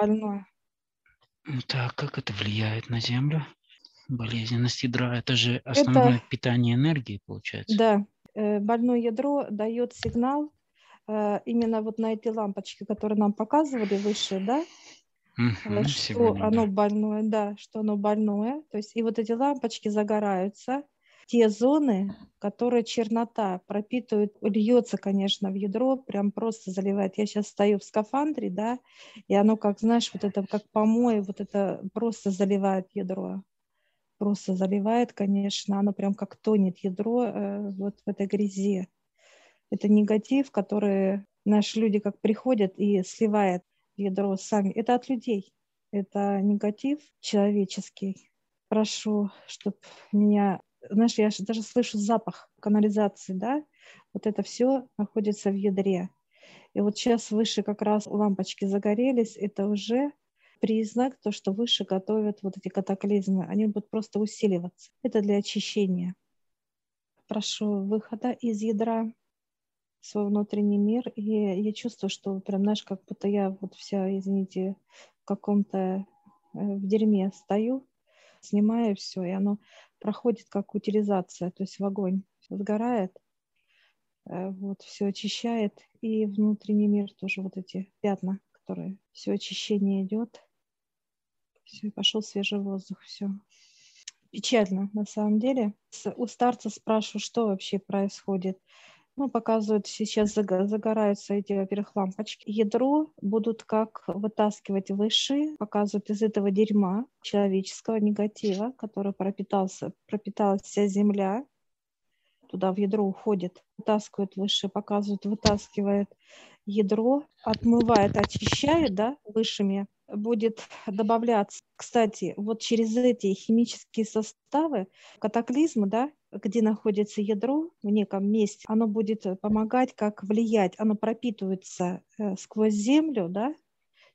больное. Так, как это влияет на Землю? Болезненность ядра – это же основное это, питание энергии, получается? Да, э, больное ядро дает сигнал э, именно вот на эти лампочки, которые нам показывали выше, да, угу, что сегодня, оно да. больное, да, что оно больное. То есть и вот эти лампочки загораются, те зоны, которые чернота пропитывает, льется, конечно, в ядро, прям просто заливает. Я сейчас стою в скафандре, да, и оно, как, знаешь, вот это, как помой, вот это просто заливает ядро. Просто заливает, конечно, оно прям как тонет ядро э, вот в этой грязи. Это негатив, который наши люди как приходят и сливает ядро сами. Это от людей. Это негатив человеческий. Прошу, чтобы меня знаешь, я даже слышу запах канализации, да, вот это все находится в ядре. И вот сейчас выше как раз лампочки загорелись, это уже признак, то, что выше готовят вот эти катаклизмы, они будут просто усиливаться. Это для очищения. Прошу выхода из ядра свой внутренний мир, и я чувствую, что прям, знаешь, как будто я вот вся, извините, в каком-то э, в дерьме стою, снимаю все, и оно проходит как утилизация, то есть в огонь сгорает, э, вот все очищает, и внутренний мир тоже вот эти пятна, которые все очищение идет, все, пошел свежий воздух, все. Печально на самом деле. У старца спрашиваю, что вообще происходит. Ну, показывают, сейчас загораются эти, во-первых, лампочки. Ядро будут как вытаскивать выше, показывают из этого дерьма человеческого негатива, который пропитался, пропиталась вся земля, туда в ядро уходит, вытаскивают выше, показывают, вытаскивает ядро, отмывает, очищает, да, высшими будет добавляться. Кстати, вот через эти химические составы, катаклизмы, да, где находится ядро в неком месте, оно будет помогать, как влиять, оно пропитывается э, сквозь землю, да,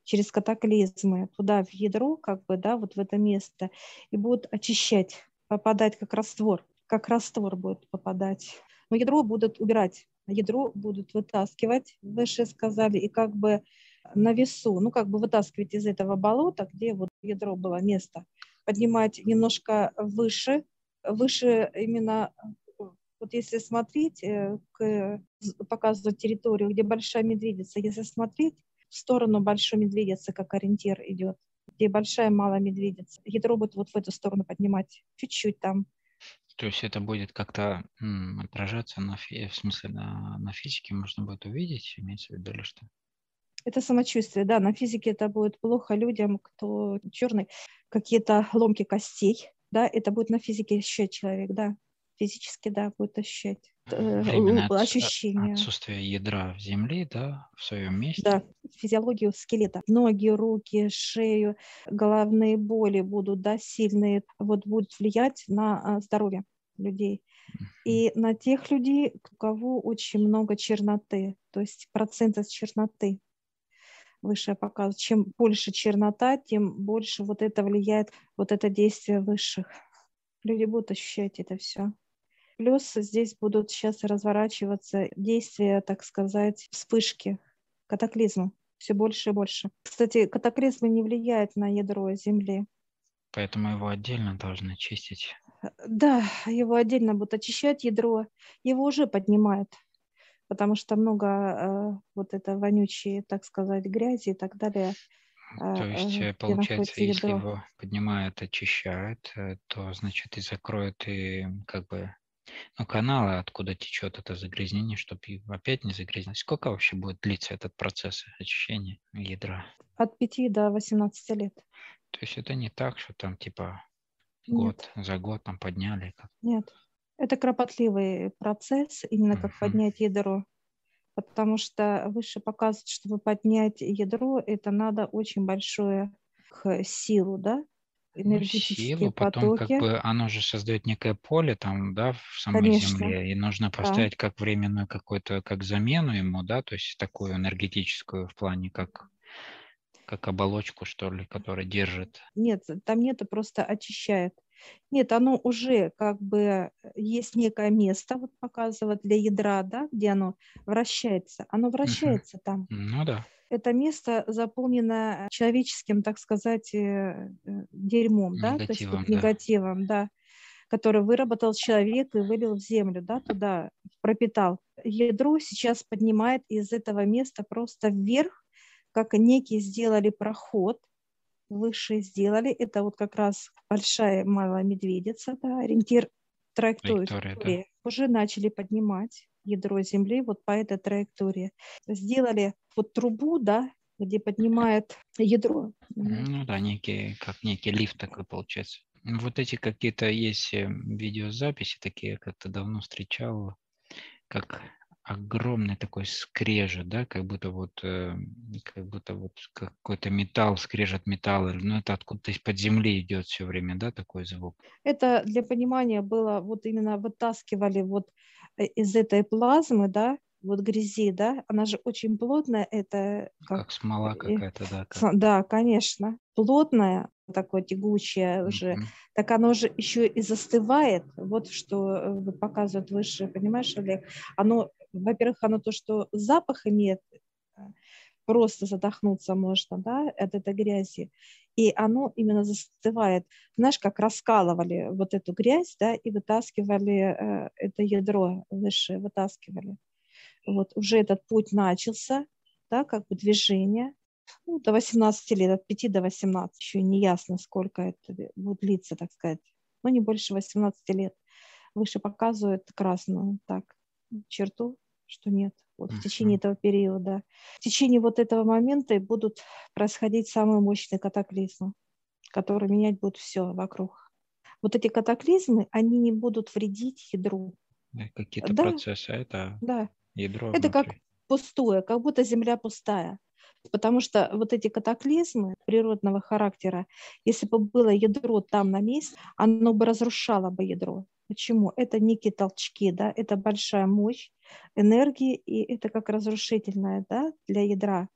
через катаклизмы туда в ядро, как бы, да, вот в это место, и будет очищать, попадать как раствор, как раствор будет попадать. Но ядро будут убирать, ядро будут вытаскивать, выше сказали, и как бы на весу, ну, как бы вытаскивать из этого болота, где вот ядро было место, поднимать немножко выше, выше именно, вот если смотреть, э, к, показывать территорию, где большая медведица, если смотреть в сторону большой медведицы, как ориентир идет, где большая малая медведица, ядро будет вот в эту сторону поднимать, чуть-чуть там. То есть это будет как-то отражаться на, в смысле на, на физике, можно будет увидеть, имеется в виду или что? Это самочувствие, да, на физике это будет плохо людям, кто черный, какие-то ломки костей, да, это будет на физике ощущать человек, да, физически, да, будет ощущать э, Временно ощущение. Отсутствие ядра в земле, да, в своем месте. Да, физиологию скелета. Ноги, руки, шею, головные боли будут, да, сильные, вот будут влиять на а, здоровье людей. И на тех людей, у кого очень много черноты, то есть процент черноты высшее показывает. Чем больше чернота, тем больше вот это влияет, вот это действие высших. Люди будут ощущать это все. Плюс здесь будут сейчас разворачиваться действия, так сказать, вспышки, катаклизма. Все больше и больше. Кстати, катаклизмы не влияют на ядро Земли. Поэтому его отдельно должны чистить. Да, его отдельно будут очищать ядро. Его уже поднимают потому что много э, вот это вонючие, так сказать, грязи и так далее. То э, есть, э, получается, если его поднимают, очищают, то, значит, и закроют и как бы ну, каналы, откуда течет это загрязнение, чтобы опять не загрязнить. Сколько вообще будет длиться этот процесс очищения ядра? От 5 до 18 лет. То есть это не так, что там типа год Нет. за год там подняли? Как... Нет. Это кропотливый процесс, именно как поднять ядро, потому что выше показывает, чтобы поднять ядро, это надо очень большую силу, да, ну, энергетические силу, потом потоки. как бы оно же создает некое поле там, да, в самой Конечно. Земле, и нужно поставить да. как временную какую-то, как замену ему, да, то есть такую энергетическую в плане как как оболочку, что ли, которая держит. Нет, там нету, просто очищает. Нет, оно уже как бы э, есть некое место, вот показывает для ядра, да, где оно вращается. Оно вращается uh-huh. там. Ну да. это место заполнено человеческим, так сказать, э, э, дерьмом, негативом, да, то есть вот, негативом, да, который выработал человек и вылил в землю, да, туда пропитал. Ядро сейчас поднимает из этого места просто вверх, как некие сделали проход, выше сделали. Это вот как раз большая малая медведица, да, ориентир траектории. Да. Уже начали поднимать ядро Земли вот по этой траектории. Сделали вот трубу, да, где поднимает ядро. Ну да, некий, как некий лифт такой получается. Вот эти какие-то есть э, видеозаписи такие, как-то давно встречал, как огромный такой скрежет, да, как будто вот, э, как будто вот какой-то металл, скрежет металла, ну это откуда-то из-под земли идет все время, да, такой звук. Это для понимания было, вот именно вытаскивали вот э, из этой плазмы, да, вот грязи, да, она же очень плотная, это как, как смола какая-то, да. Как... Да, конечно, плотная, такое тягучее уже, mm-hmm. так оно же еще и застывает. Вот что э, показывают выше, понимаешь, Олег? Оно, во-первых, оно то, что запах имеет, э, просто задохнуться можно, да, от этой грязи. И оно именно застывает. Знаешь, как раскалывали вот эту грязь, да, и вытаскивали э, это ядро выше, вытаскивали. Вот уже этот путь начался, да, как бы движение ну, до 18 лет, от 5 до 18, еще не ясно, сколько это будет длиться, так сказать, но не больше 18 лет. Выше показывает красную так черту, что нет. Вот в течение этого периода. В течение вот этого момента будут происходить самые мощные катаклизмы, которые менять будут все вокруг. Вот эти катаклизмы, они не будут вредить ядру. Какие-то да, процессы, а это да. ядро Это внутри. как пустое, как будто земля пустая. Потому что вот эти катаклизмы природного характера, если бы было ядро там на месте, оно бы разрушало бы ядро. Почему? Это некие толчки, да, это большая мощь энергии, и это как разрушительная, да, для ядра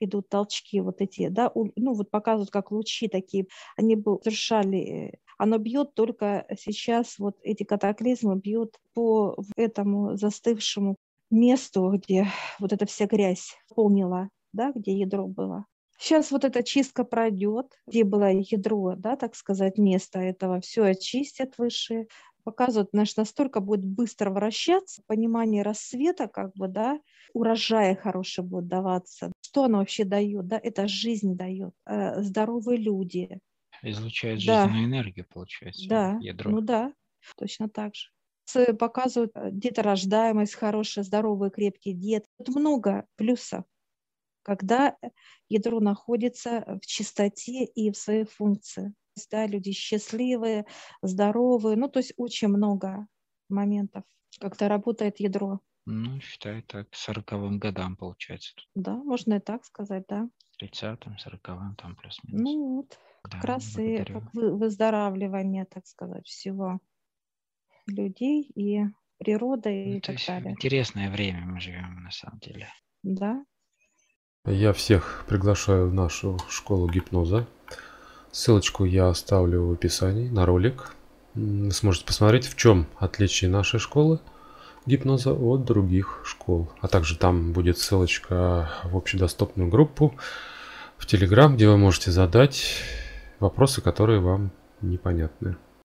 идут толчки вот эти, да, ну вот показывают как лучи такие, они бы разрушали, э, оно бьет только сейчас, вот эти катаклизмы бьют по этому застывшему месту, где вот эта вся грязь полнила да, где ядро было. Сейчас вот эта чистка пройдет, где было ядро, да, так сказать, место этого, все очистят выше, показывают, наш настолько будет быстро вращаться, понимание рассвета, как бы, да, урожая хороший будет даваться. Что оно вообще дает, да, это жизнь дает, э, здоровые люди. Излучает жизненную да. энергию, получается, да. ядро. Ну да, точно так же показывают э, деторождаемость, хороший, здоровый, крепкий дед. Тут много плюсов когда ядро находится в чистоте и в своей функции. Да, люди счастливые, здоровые, ну, то есть очень много моментов, когда работает ядро. Ну, считай так, к сороковым годам получается. Да, можно и так сказать, да. Тридцатым, сороковым, там плюс-минус. Ну вот, да, как раз благодарю. и как выздоравливание, так сказать, всего людей и природы ну, и так далее. Интересное время мы живем, на самом деле. Да, я всех приглашаю в нашу школу гипноза. Ссылочку я оставлю в описании на ролик. Вы сможете посмотреть, в чем отличие нашей школы гипноза от других школ. А также там будет ссылочка в общедоступную группу в Телеграм, где вы можете задать вопросы, которые вам непонятны.